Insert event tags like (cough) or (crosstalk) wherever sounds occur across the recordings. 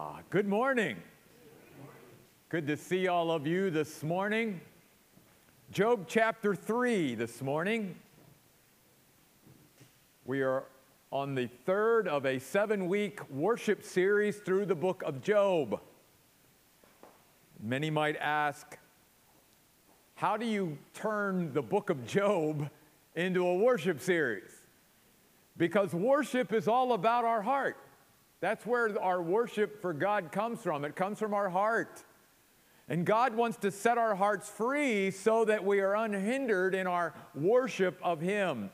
Ah, good morning. Good to see all of you this morning. Job chapter 3 this morning. We are on the third of a seven week worship series through the book of Job. Many might ask, how do you turn the book of Job into a worship series? Because worship is all about our heart. That's where our worship for God comes from. It comes from our heart. And God wants to set our hearts free so that we are unhindered in our worship of Him.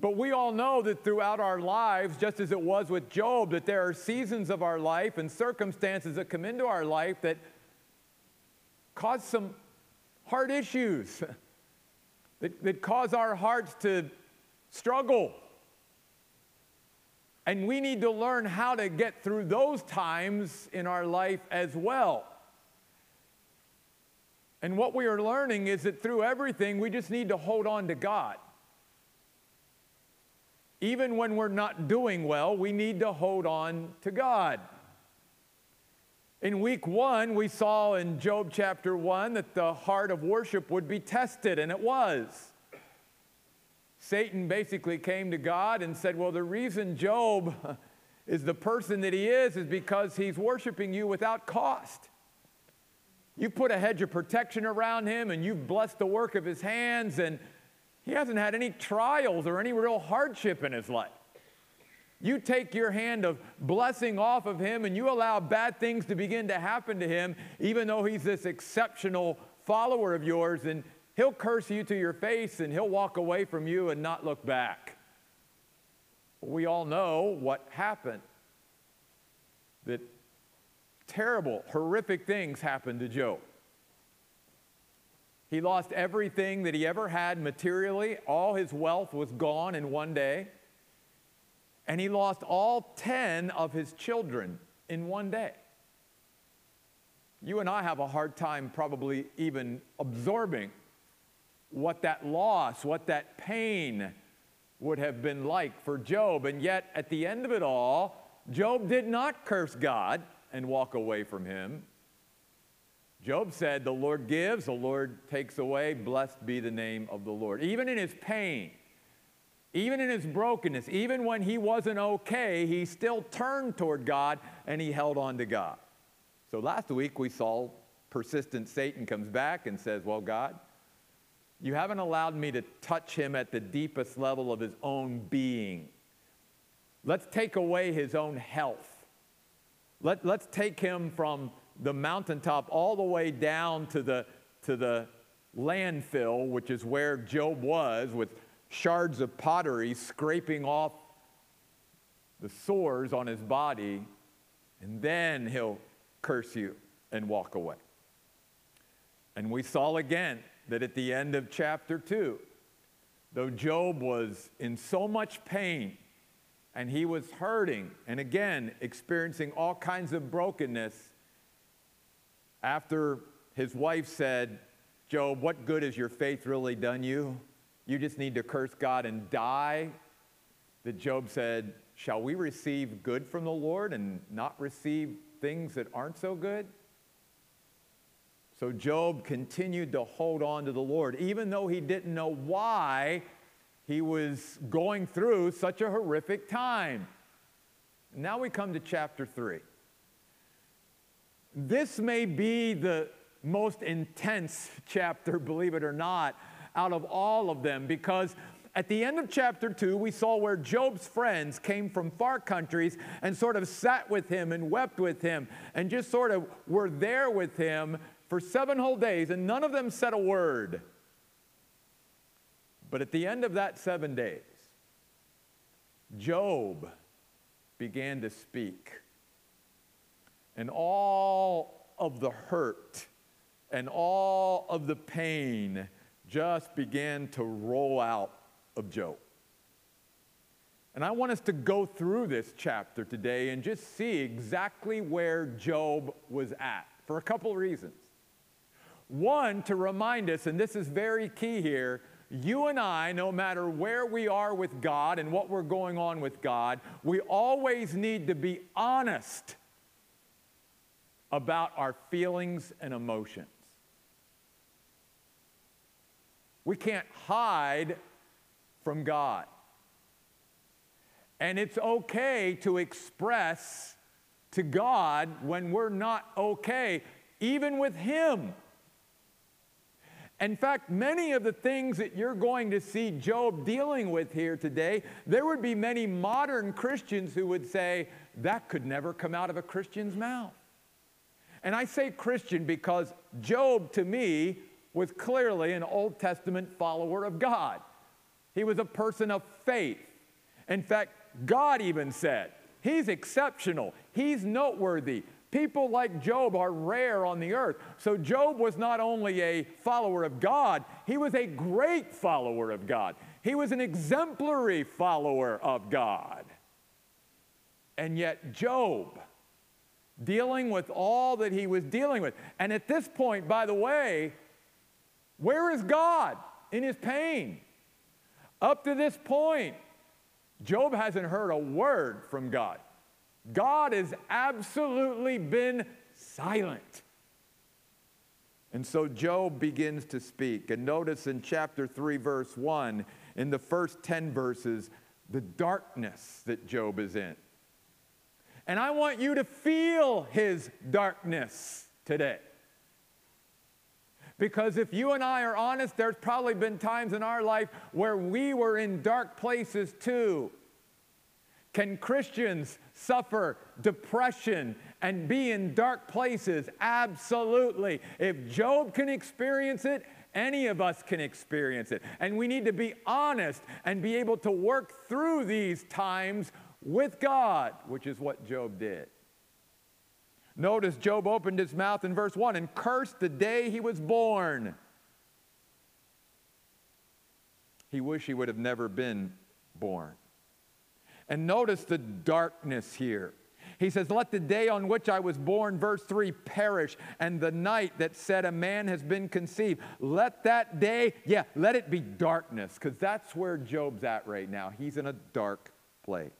But we all know that throughout our lives, just as it was with Job, that there are seasons of our life and circumstances that come into our life that cause some heart issues, (laughs) that, that cause our hearts to struggle. And we need to learn how to get through those times in our life as well. And what we are learning is that through everything, we just need to hold on to God. Even when we're not doing well, we need to hold on to God. In week one, we saw in Job chapter one that the heart of worship would be tested, and it was. Satan basically came to God and said, Well, the reason Job (laughs) is the person that he is is because he's worshiping you without cost. You've put a hedge of protection around him and you've blessed the work of his hands, and he hasn't had any trials or any real hardship in his life. You take your hand of blessing off of him and you allow bad things to begin to happen to him, even though he's this exceptional follower of yours, and He'll curse you to your face and he'll walk away from you and not look back. We all know what happened. That terrible, horrific things happened to Job. He lost everything that he ever had materially. All his wealth was gone in one day. And he lost all 10 of his children in one day. You and I have a hard time probably even absorbing what that loss, what that pain would have been like for Job. And yet, at the end of it all, Job did not curse God and walk away from him. Job said, The Lord gives, the Lord takes away, blessed be the name of the Lord. Even in his pain, even in his brokenness, even when he wasn't okay, he still turned toward God and he held on to God. So last week we saw persistent Satan comes back and says, Well, God, you haven't allowed me to touch him at the deepest level of his own being. Let's take away his own health. Let, let's take him from the mountaintop all the way down to the, to the landfill, which is where Job was, with shards of pottery scraping off the sores on his body, and then he'll curse you and walk away. And we saw again that at the end of chapter 2, though Job was in so much pain and he was hurting and again experiencing all kinds of brokenness, after his wife said, Job, what good has your faith really done you? You just need to curse God and die. That Job said, Shall we receive good from the Lord and not receive things that aren't so good? So Job continued to hold on to the Lord, even though he didn't know why he was going through such a horrific time. Now we come to chapter 3. This may be the most intense chapter, believe it or not, out of all of them, because at the end of chapter 2, we saw where Job's friends came from far countries and sort of sat with him and wept with him and just sort of were there with him for seven whole days, and none of them said a word. But at the end of that seven days, Job began to speak. And all of the hurt and all of the pain just began to roll out of Job. And I want us to go through this chapter today and just see exactly where Job was at for a couple reasons. One, to remind us, and this is very key here, you and I, no matter where we are with God and what we're going on with God, we always need to be honest about our feelings and emotions. We can't hide from God. And it's okay to express to God when we're not okay, even with Him. In fact, many of the things that you're going to see Job dealing with here today, there would be many modern Christians who would say, that could never come out of a Christian's mouth. And I say Christian because Job, to me, was clearly an Old Testament follower of God. He was a person of faith. In fact, God even said, He's exceptional, He's noteworthy. People like Job are rare on the earth. So, Job was not only a follower of God, he was a great follower of God. He was an exemplary follower of God. And yet, Job, dealing with all that he was dealing with, and at this point, by the way, where is God in his pain? Up to this point, Job hasn't heard a word from God. God has absolutely been silent. And so Job begins to speak. And notice in chapter 3, verse 1, in the first 10 verses, the darkness that Job is in. And I want you to feel his darkness today. Because if you and I are honest, there's probably been times in our life where we were in dark places too. Can Christians suffer depression and be in dark places? Absolutely. If Job can experience it, any of us can experience it. And we need to be honest and be able to work through these times with God, which is what Job did. Notice Job opened his mouth in verse 1 and cursed the day he was born. He wished he would have never been born. And notice the darkness here. He says, Let the day on which I was born, verse 3, perish, and the night that said a man has been conceived. Let that day, yeah, let it be darkness, because that's where Job's at right now. He's in a dark place.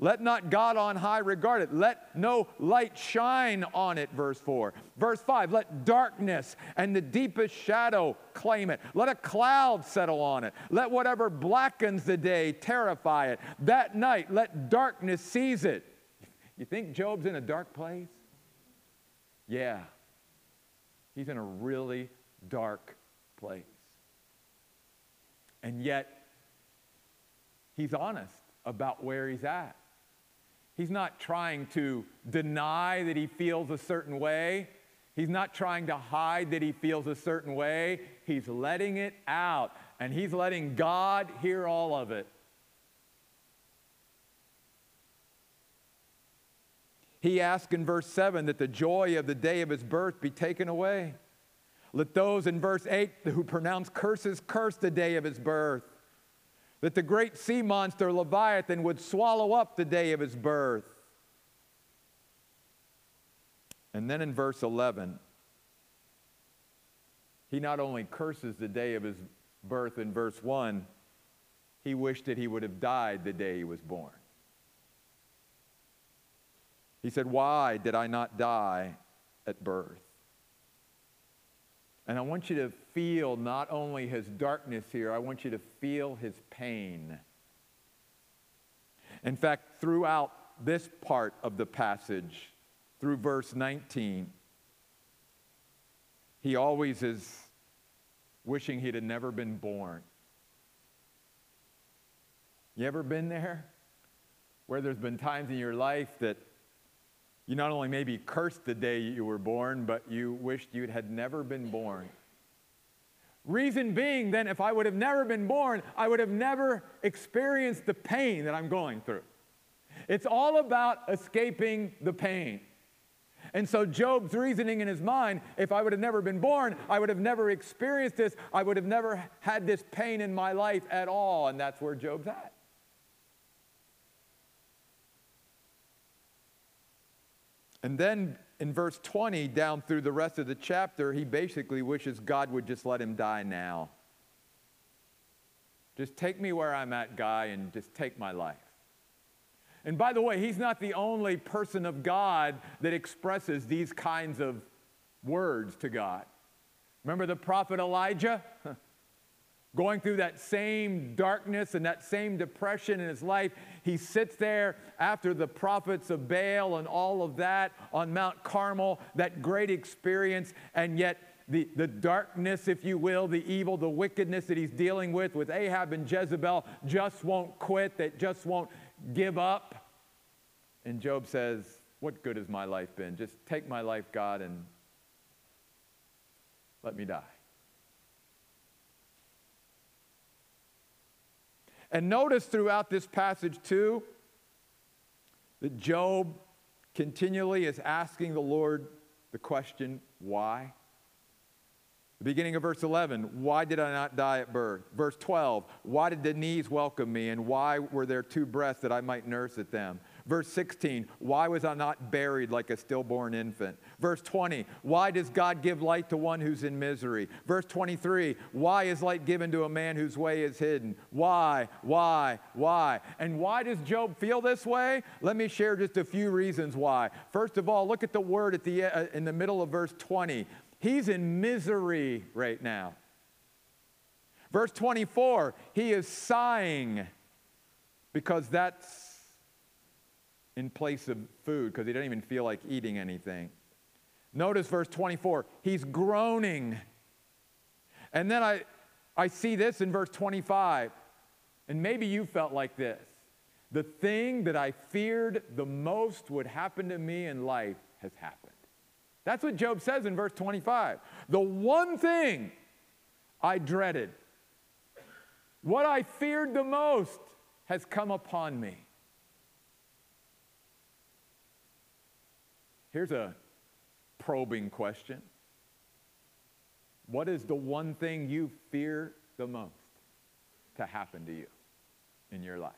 Let not God on high regard it. Let no light shine on it, verse 4. Verse 5, let darkness and the deepest shadow claim it. Let a cloud settle on it. Let whatever blackens the day terrify it. That night, let darkness seize it. You think Job's in a dark place? Yeah. He's in a really dark place. And yet, he's honest about where he's at. He's not trying to deny that he feels a certain way. He's not trying to hide that he feels a certain way. He's letting it out, and he's letting God hear all of it. He asked in verse 7 that the joy of the day of his birth be taken away. Let those in verse 8 who pronounce curses curse the day of his birth that the great sea monster Leviathan would swallow up the day of his birth. And then in verse 11, he not only curses the day of his birth in verse 1, he wished that he would have died the day he was born. He said, Why did I not die at birth? And I want you to feel not only his darkness here, I want you to feel his pain. In fact, throughout this part of the passage, through verse 19, he always is wishing he'd have never been born. You ever been there? Where there's been times in your life that you not only maybe cursed the day you were born, but you wished you had never been born. Reason being, then, if I would have never been born, I would have never experienced the pain that I'm going through. It's all about escaping the pain. And so Job's reasoning in his mind if I would have never been born, I would have never experienced this, I would have never had this pain in my life at all. And that's where Job's at. And then in verse 20 down through the rest of the chapter, he basically wishes God would just let him die now. Just take me where I'm at, guy, and just take my life. And by the way, he's not the only person of God that expresses these kinds of words to God. Remember the prophet Elijah? (laughs) Going through that same darkness and that same depression in his life, he sits there after the prophets of Baal and all of that on Mount Carmel, that great experience, and yet the, the darkness, if you will, the evil, the wickedness that he's dealing with, with Ahab and Jezebel, just won't quit, that just won't give up. And Job says, What good has my life been? Just take my life, God, and let me die. And notice throughout this passage, too, that Job continually is asking the Lord the question, why? The beginning of verse 11, why did I not die at birth? Verse 12, why did the knees welcome me, and why were there two breasts that I might nurse at them? Verse 16, why was I not buried like a stillborn infant? Verse 20, why does God give light to one who's in misery? Verse 23, why is light given to a man whose way is hidden? Why, why, why? And why does Job feel this way? Let me share just a few reasons why. First of all, look at the word at the, uh, in the middle of verse 20. He's in misery right now. Verse 24, he is sighing because that's in place of food because he didn't even feel like eating anything. Notice verse 24, he's groaning. And then I, I see this in verse 25, and maybe you felt like this. The thing that I feared the most would happen to me in life has happened. That's what Job says in verse 25. The one thing I dreaded, what I feared the most, has come upon me. Here's a probing question What is the one thing you fear the most to happen to you in your life?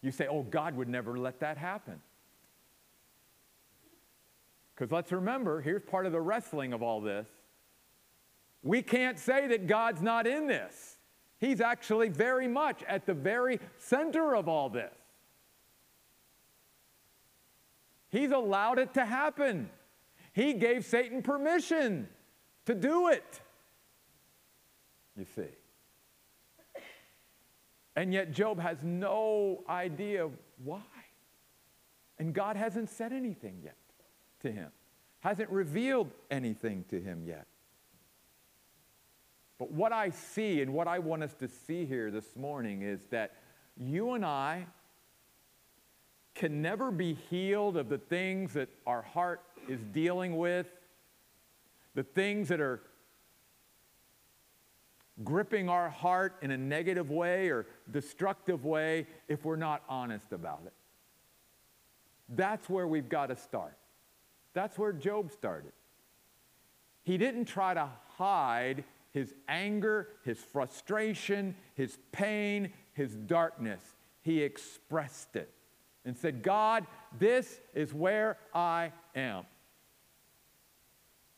You say, Oh, God would never let that happen. Because let's remember, here's part of the wrestling of all this. We can't say that God's not in this. He's actually very much at the very center of all this. He's allowed it to happen. He gave Satan permission to do it. You see. And yet, Job has no idea why. And God hasn't said anything yet to him, hasn't revealed anything to him yet. But what I see and what I want us to see here this morning is that you and I can never be healed of the things that our heart is dealing with, the things that are gripping our heart in a negative way or destructive way if we're not honest about it. That's where we've got to start. That's where Job started. He didn't try to hide his anger, his frustration, his pain, his darkness. He expressed it and said, God, this is where I am.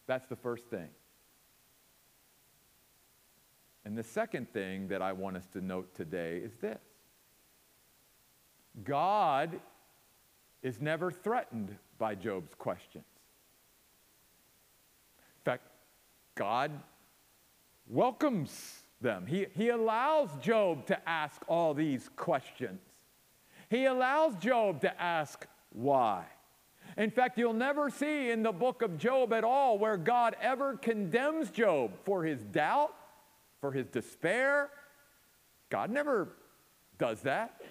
That's the first thing. And the second thing that I want us to note today is this God is never threatened by Job's questions. In fact, God welcomes them, He, he allows Job to ask all these questions. He allows Job to ask why. In fact, you'll never see in the book of Job at all where God ever condemns Job for his doubt, for his despair. God never does that.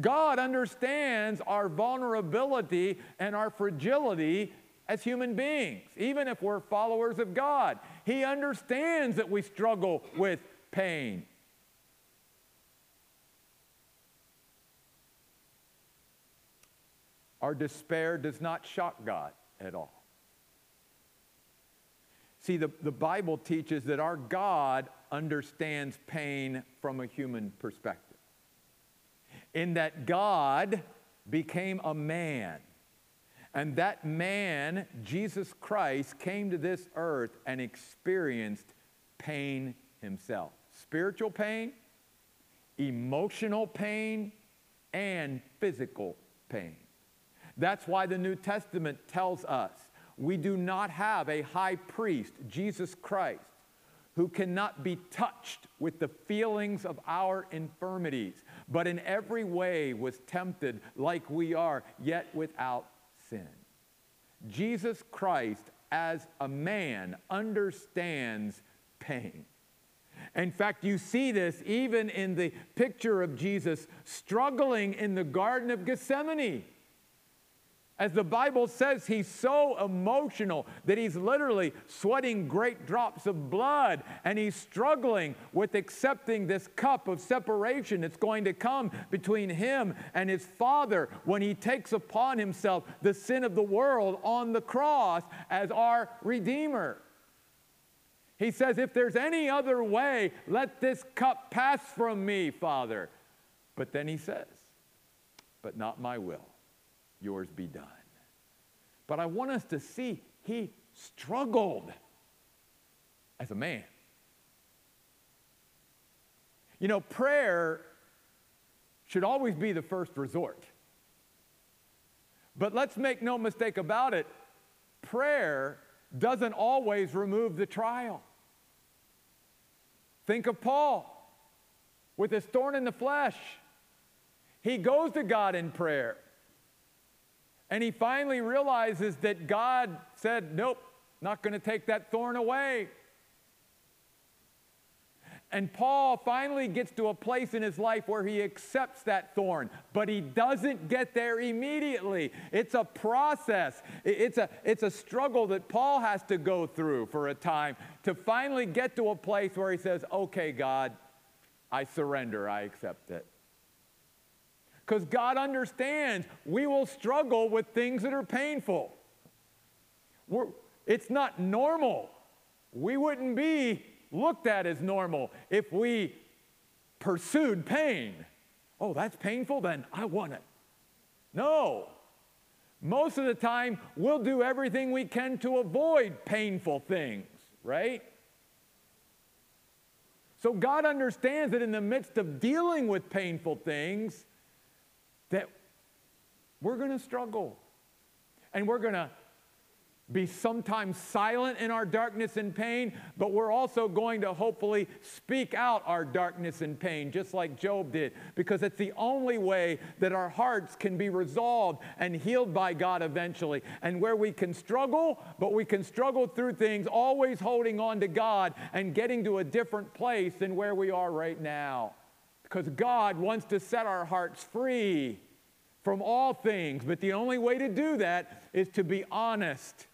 God understands our vulnerability and our fragility as human beings, even if we're followers of God. He understands that we struggle with pain Our despair does not shock God at all. See, the, the Bible teaches that our God understands pain from a human perspective. In that God became a man. And that man, Jesus Christ, came to this earth and experienced pain himself spiritual pain, emotional pain, and physical pain. That's why the New Testament tells us we do not have a high priest, Jesus Christ, who cannot be touched with the feelings of our infirmities, but in every way was tempted like we are, yet without sin. Jesus Christ, as a man, understands pain. In fact, you see this even in the picture of Jesus struggling in the Garden of Gethsemane. As the Bible says, he's so emotional that he's literally sweating great drops of blood and he's struggling with accepting this cup of separation that's going to come between him and his Father when he takes upon himself the sin of the world on the cross as our Redeemer. He says, If there's any other way, let this cup pass from me, Father. But then he says, But not my will yours be done. But I want us to see he struggled as a man. You know, prayer should always be the first resort. But let's make no mistake about it, prayer doesn't always remove the trial. Think of Paul with his thorn in the flesh. He goes to God in prayer. And he finally realizes that God said, Nope, not going to take that thorn away. And Paul finally gets to a place in his life where he accepts that thorn, but he doesn't get there immediately. It's a process, it's a, it's a struggle that Paul has to go through for a time to finally get to a place where he says, Okay, God, I surrender, I accept it because God understands we will struggle with things that are painful. We're, it's not normal. We wouldn't be looked at as normal if we pursued pain. Oh, that's painful? Then I want it. No. Most of the time, we'll do everything we can to avoid painful things, right? So God understands that in the midst of dealing with painful things, we're going to struggle. And we're going to be sometimes silent in our darkness and pain, but we're also going to hopefully speak out our darkness and pain, just like Job did, because it's the only way that our hearts can be resolved and healed by God eventually. And where we can struggle, but we can struggle through things, always holding on to God and getting to a different place than where we are right now. Because God wants to set our hearts free from all things. But the only way to do that is to be honest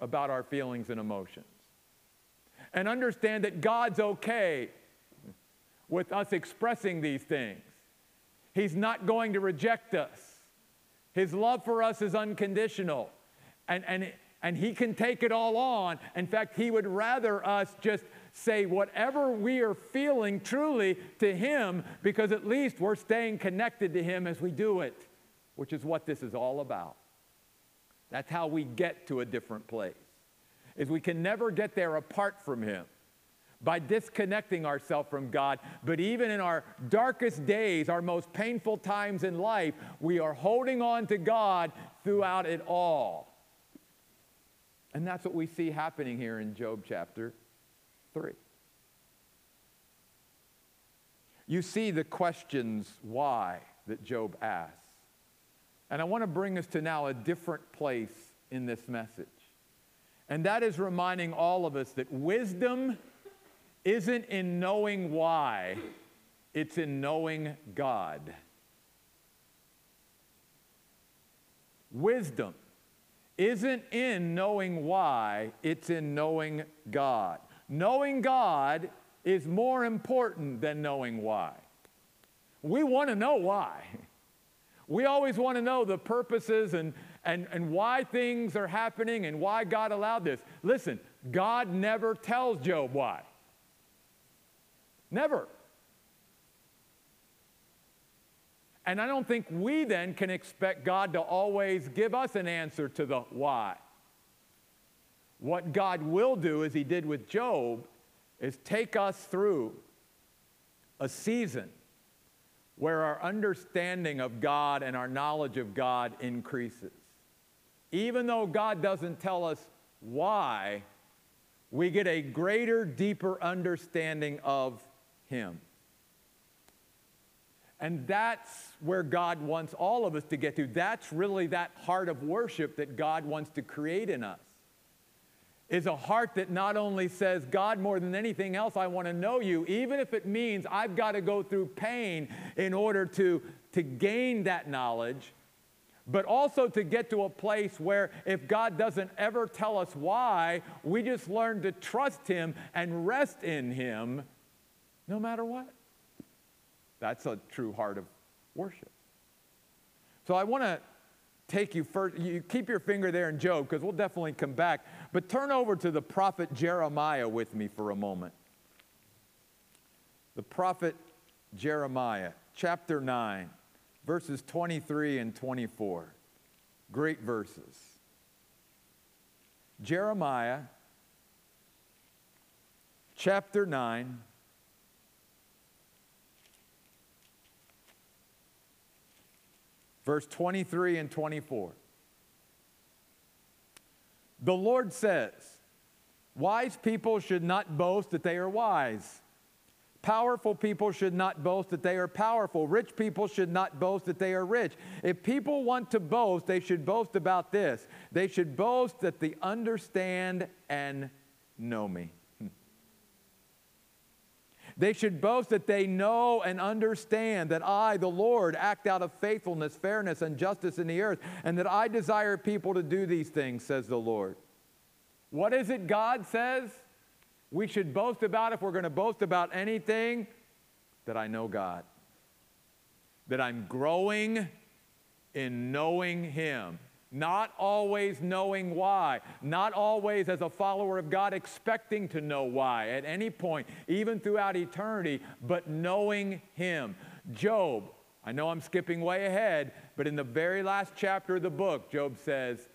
about our feelings and emotions and understand that God's okay with us expressing these things. He's not going to reject us. His love for us is unconditional. And, and, and He can take it all on. In fact, He would rather us just say whatever we are feeling truly to Him because at least we're staying connected to Him as we do it, which is what this is all about. That's how we get to a different place. Is we can never get there apart from him by disconnecting ourselves from God. But even in our darkest days, our most painful times in life, we are holding on to God throughout it all. And that's what we see happening here in Job chapter 3. You see the questions why that Job asks. And I want to bring us to now a different place in this message. And that is reminding all of us that wisdom isn't in knowing why, it's in knowing God. Wisdom isn't in knowing why, it's in knowing God. Knowing God is more important than knowing why. We want to know why. We always want to know the purposes and, and, and why things are happening and why God allowed this. Listen, God never tells Job why. Never. And I don't think we then can expect God to always give us an answer to the why. What God will do, as He did with Job, is take us through a season where our understanding of God and our knowledge of God increases. Even though God doesn't tell us why, we get a greater, deeper understanding of Him. And that's where God wants all of us to get to. That's really that heart of worship that God wants to create in us. Is a heart that not only says, God, more than anything else, I want to know you, even if it means I've got to go through pain in order to, to gain that knowledge, but also to get to a place where if God doesn't ever tell us why, we just learn to trust Him and rest in Him no matter what. That's a true heart of worship. So I want to take you first. You keep your finger there in Job because we'll definitely come back. But turn over to the prophet Jeremiah with me for a moment. The prophet Jeremiah, chapter 9, verses 23 and 24. Great verses. Jeremiah, chapter 9 verse 23 and 24. The Lord says, Wise people should not boast that they are wise. Powerful people should not boast that they are powerful. Rich people should not boast that they are rich. If people want to boast, they should boast about this. They should boast that they understand and know me. They should boast that they know and understand that I, the Lord, act out of faithfulness, fairness, and justice in the earth, and that I desire people to do these things, says the Lord. What is it God says we should boast about if we're going to boast about anything? That I know God, that I'm growing in knowing Him not always knowing why, not always as a follower of God expecting to know why at any point, even throughout eternity, but knowing Him. Job, I know I'm skipping way ahead, but in the very last chapter of the book, Job says,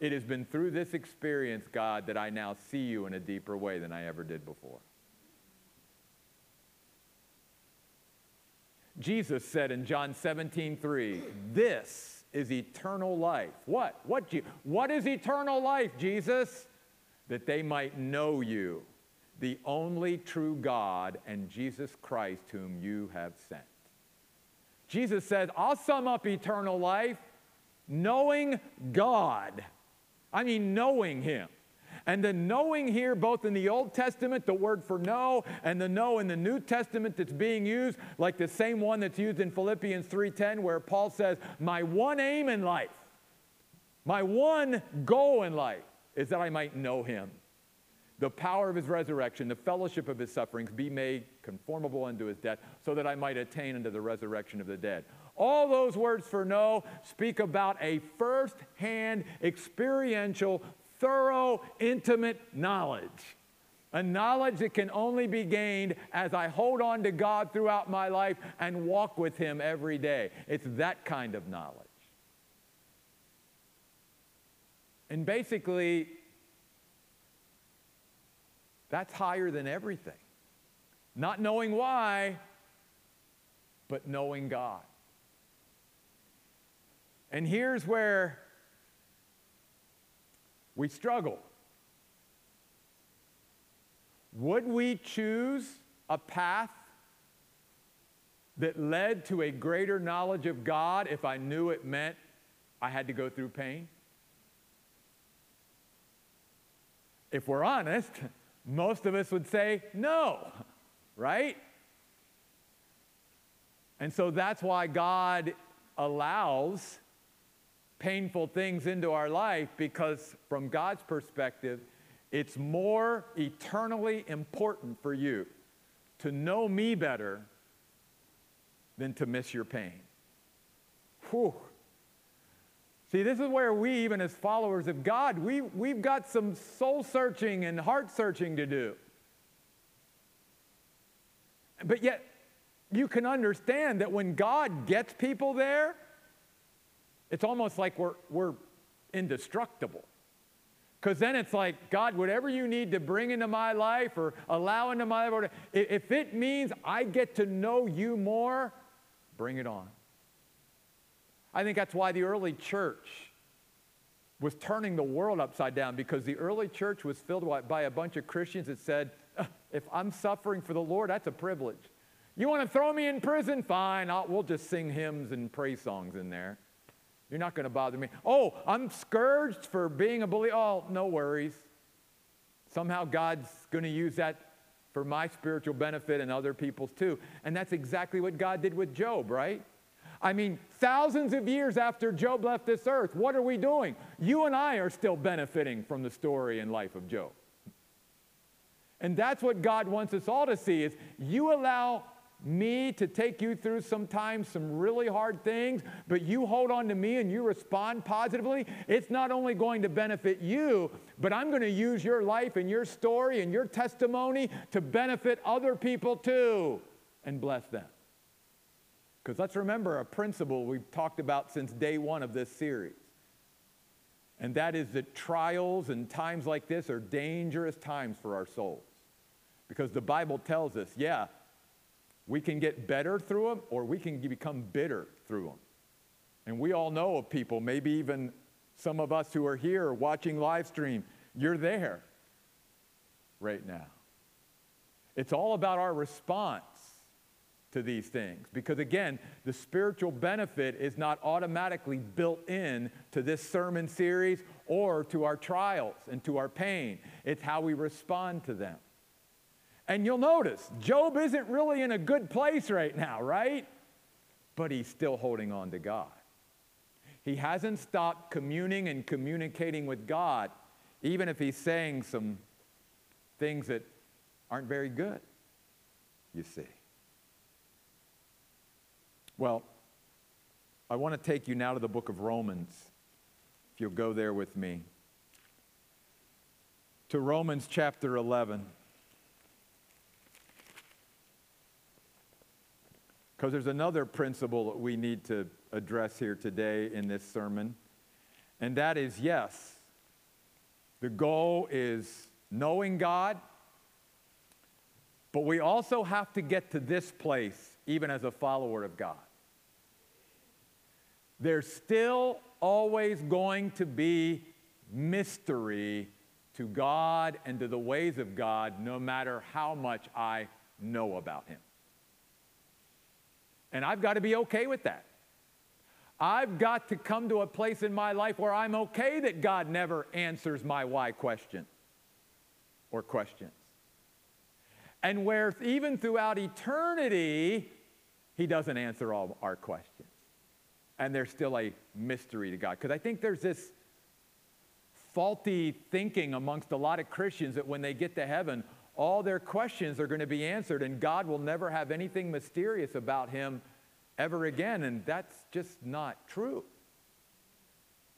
It has been through this experience, God, that I now see you in a deeper way than I ever did before. Jesus said in John 17, 3, This is eternal life. What? What, what is eternal life, Jesus? That they might know you, the only true God, and Jesus Christ, whom you have sent. Jesus says, I'll sum up eternal life knowing God. I mean, knowing Him. And the knowing here, both in the Old Testament, the word for know, and the know in the New Testament that's being used, like the same one that's used in Philippians 3:10, where Paul says, My one aim in life, my one goal in life is that I might know him. The power of his resurrection, the fellowship of his sufferings, be made conformable unto his death, so that I might attain unto the resurrection of the dead. All those words for know speak about a first hand, experiential, thorough, intimate knowledge. A knowledge that can only be gained as I hold on to God throughout my life and walk with Him every day. It's that kind of knowledge. And basically, that's higher than everything. Not knowing why, but knowing God. And here's where we struggle. Would we choose a path that led to a greater knowledge of God if I knew it meant I had to go through pain? If we're honest, (laughs) most of us would say no, right? And so that's why God allows painful things into our life because, from God's perspective, it's more eternally important for you to know me better than to miss your pain. Whew. See, this is where we, even as followers of God, we, we've got some soul searching and heart searching to do. But yet, you can understand that when God gets people there, it's almost like we're, we're indestructible. Because then it's like, God, whatever you need to bring into my life or allow into my life, if it means I get to know you more, Bring it on. I think that's why the early church was turning the world upside down because the early church was filled by a bunch of Christians that said, if I'm suffering for the Lord, that's a privilege. You want to throw me in prison? Fine, I'll, we'll just sing hymns and praise songs in there. You're not going to bother me. Oh, I'm scourged for being a bully. Oh, no worries. Somehow God's going to use that for my spiritual benefit and other people's too. And that's exactly what God did with Job, right? I mean, thousands of years after Job left this earth, what are we doing? You and I are still benefiting from the story and life of Job. And that's what God wants us all to see is you allow me to take you through sometimes some really hard things, but you hold on to me and you respond positively, it's not only going to benefit you, but I'm going to use your life and your story and your testimony to benefit other people too and bless them. Because let's remember a principle we've talked about since day one of this series. And that is that trials and times like this are dangerous times for our souls. Because the Bible tells us, yeah, we can get better through them or we can become bitter through them. And we all know of people, maybe even some of us who are here watching live stream, you're there right now. It's all about our response to these things. Because again, the spiritual benefit is not automatically built in to this sermon series or to our trials and to our pain. It's how we respond to them. And you'll notice, Job isn't really in a good place right now, right? But he's still holding on to God. He hasn't stopped communing and communicating with God, even if he's saying some things that aren't very good, you see. Well, I want to take you now to the book of Romans, if you'll go there with me. To Romans chapter 11. Because there's another principle that we need to address here today in this sermon, and that is yes, the goal is knowing God, but we also have to get to this place even as a follower of God. There's still always going to be mystery to God and to the ways of God, no matter how much I know about Him. And I've got to be okay with that. I've got to come to a place in my life where I'm okay that God never answers my why question or questions. And where even throughout eternity, He doesn't answer all our questions. And there's still a mystery to God. Because I think there's this faulty thinking amongst a lot of Christians that when they get to heaven, all their questions are going to be answered, and God will never have anything mysterious about him ever again. And that's just not true.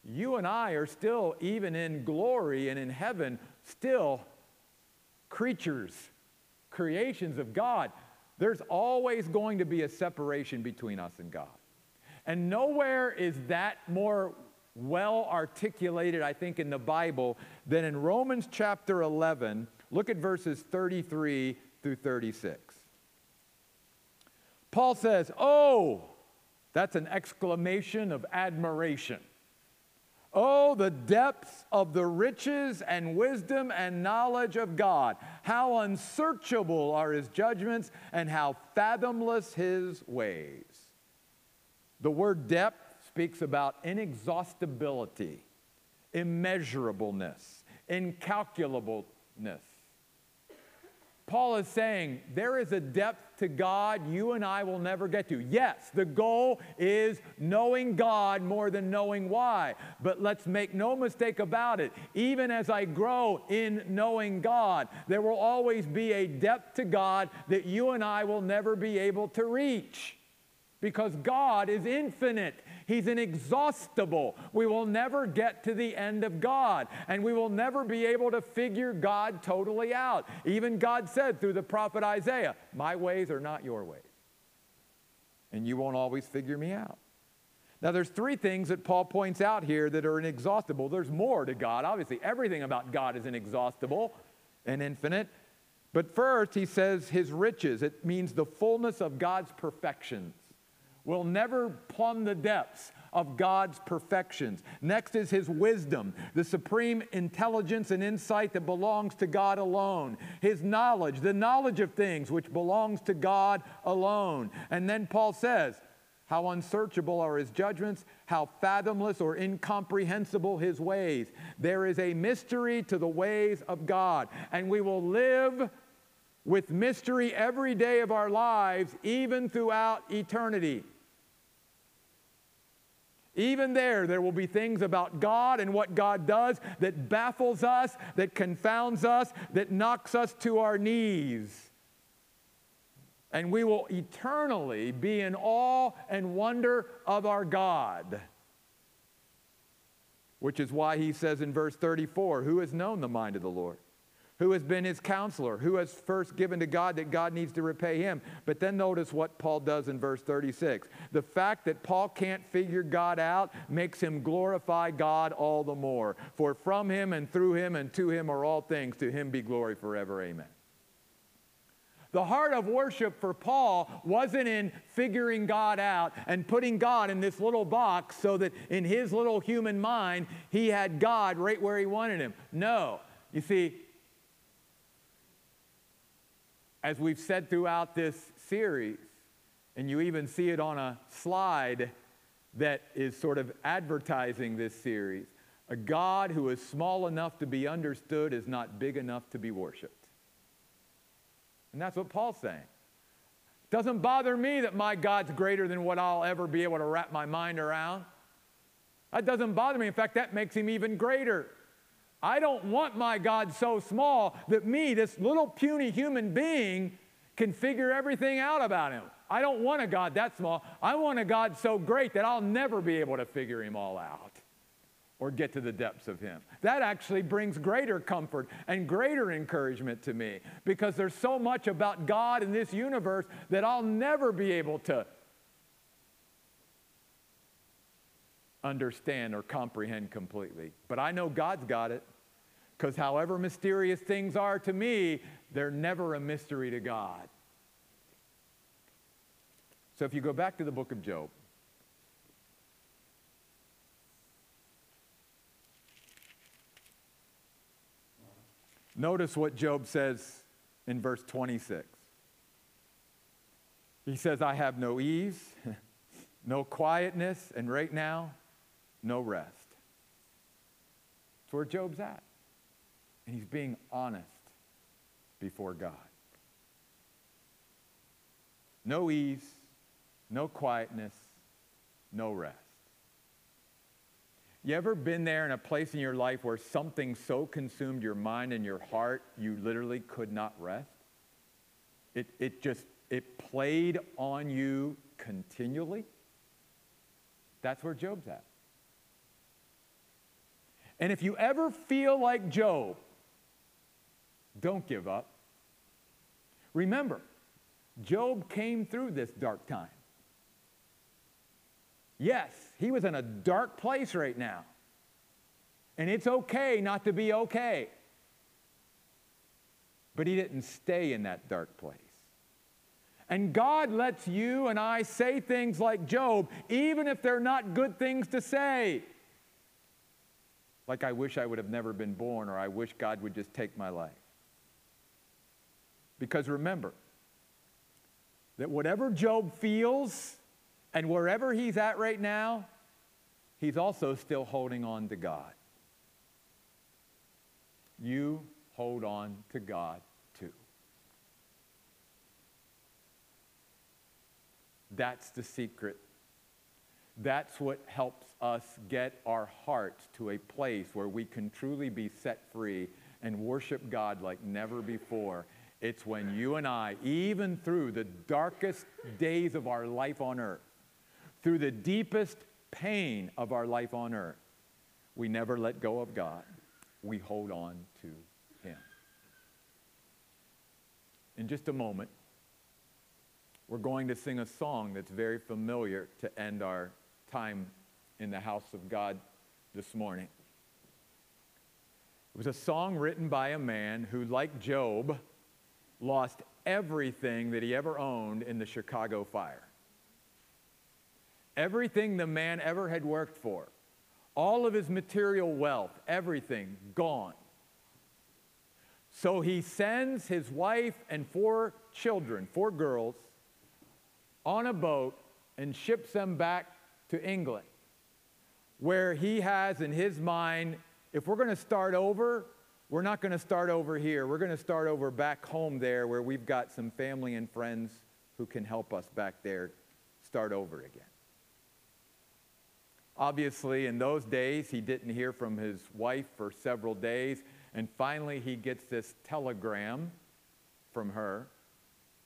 You and I are still, even in glory and in heaven, still creatures, creations of God. There's always going to be a separation between us and God. And nowhere is that more well articulated, I think, in the Bible than in Romans chapter 11, Look at verses 33 through 36. Paul says, Oh, that's an exclamation of admiration. Oh, the depths of the riches and wisdom and knowledge of God. How unsearchable are his judgments and how fathomless his ways. The word depth speaks about inexhaustibility, immeasurableness, incalculableness. Paul is saying there is a depth to God you and I will never get to. Yes, the goal is knowing God more than knowing why. But let's make no mistake about it. Even as I grow in knowing God, there will always be a depth to God that you and I will never be able to reach because God is infinite. He's inexhaustible. We will never get to the end of God, and we will never be able to figure God totally out. Even God said through the prophet Isaiah, My ways are not your ways, and you won't always figure me out. Now, there's three things that Paul points out here that are inexhaustible. There's more to God. Obviously, everything about God is inexhaustible and infinite. But first, he says his riches. It means the fullness of God's perfections We'll never plumb the depths of God's perfections. Next is His wisdom, the supreme intelligence and insight that belongs to God alone. His knowledge, the knowledge of things which belongs to God alone. And then Paul says, how unsearchable are his judgments, how fathomless or incomprehensible his ways. There is a mystery to the ways of God, and we will live with mystery every day of our lives, even throughout eternity. Even there, there will be things about God and what God does that baffles us, that confounds us, that knocks us to our knees. And we will eternally be in awe and wonder of our God. Which is why he says in verse 34 Who has known the mind of the Lord? Who has been his counselor, who has first given to God that God needs to repay him. But then notice what Paul does in verse 36. The fact that Paul can't figure God out makes him glorify God all the more. For from him and through him and to him are all things. To him be glory forever. Amen. The heart of worship for Paul wasn't in figuring God out and putting God in this little box so that in his little human mind he had God right where he wanted him. No. You see, as we've said throughout this series, and you even see it on a slide that is sort of advertising this series, a God who is small enough to be understood is not big enough to be worshiped. And that's what Paul's saying. Doesn't bother me that my God's greater than what I'll ever be able to wrap my mind around. That doesn't bother me. In fact, that makes him even greater. I don't want my God so small that me, this little puny human being, can figure everything out about him. I don't want a God that small. I want a God so great that I'll never be able to figure him all out or get to the depths of him. That actually brings greater comfort and greater encouragement to me because there's so much about God in this universe that I'll never be able to understand or comprehend completely. But I know God's got it. Because however mysterious things are to me, they're never a mystery to God. So if you go back to the book of Job, notice what Job says in verse 26. He says, I have no ease, (laughs) no quietness, and right now, no rest. That's where Job's at. And he's being honest before God. No ease, no quietness, no rest. You ever been there in a place in your life where something so consumed your mind and your heart you literally could not rest? It, it just, it played on you continually? That's where Job's at. And if you ever feel like Job, don't give up. Remember, Job came through this dark time. Yes, he was in a dark place right now. And it's okay not to be okay. But he didn't stay in that dark place. And God lets you and I say things like Job, even if they're not good things to say. Like, I wish I would have never been born, or I wish God would just take my life. Because remember that whatever Job feels and wherever he's at right now, he's also still holding on to God. You hold on to God too. That's the secret. That's what helps us get our hearts to a place where we can truly be set free and worship God like never before it's when you and I, even through the darkest days of our life on earth, through the deepest pain of our life on earth, we never let go of God. We hold on to Him. In just a moment, we're going to sing a song that's very familiar to end our time in the house of God this morning. It was a song written by a man who, like Job, lost everything that he ever owned in the Chicago fire. everything the man ever had worked for, all of his material wealth, everything gone. So he sends his wife and four children, four girls, on a boat and ships them back to England, where he has in his mind if we're going to start over, we're not going to start over here. We're going to start over back home there where we've got some family and friends who can help us back there start over again. Obviously, in those days, he didn't hear from his wife for several days, and finally, he gets this telegram from her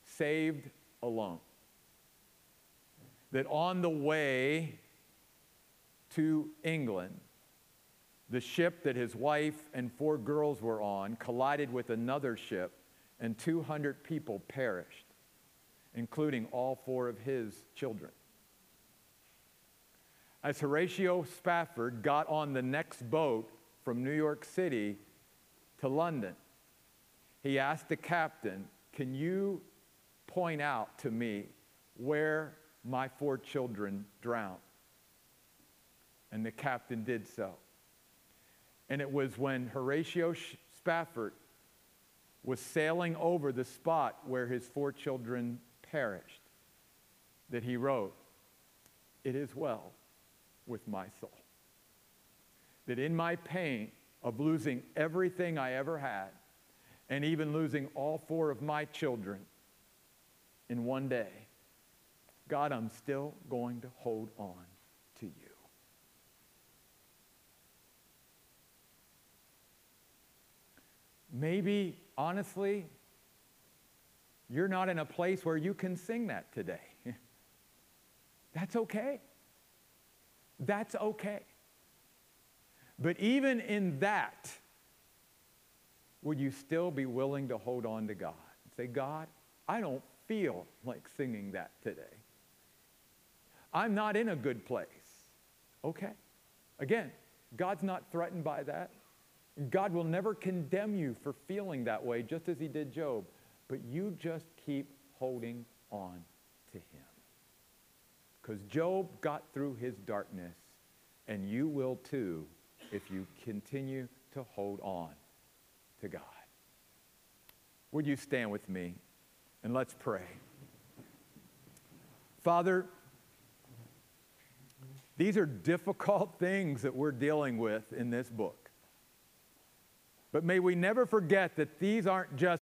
saved alone. That on the way to England, the ship that his wife and four girls were on collided with another ship, and 200 people perished, including all four of his children. As Horatio Spafford got on the next boat from New York City to London, he asked the captain, Can you point out to me where my four children drowned? And the captain did so. And it was when Horatio Spafford was sailing over the spot where his four children perished that he wrote, It is well with my soul. That in my pain of losing everything I ever had, and even losing all four of my children in one day, God, I'm still going to hold on to you. Maybe, honestly, you're not in a place where you can sing that today. (laughs) That's okay. That's okay. But even in that, would you still be willing to hold on to God? Say, God, I don't feel like singing that today. I'm not in a good place. Okay. Again, God's not threatened by that. God will never condemn you for feeling that way, just as he did Job. But you just keep holding on to him. Because Job got through his darkness, and you will too if you continue to hold on to God. Would you stand with me and let's pray? Father, these are difficult (laughs) things that we're dealing with in this book. But may we never forget that these aren't just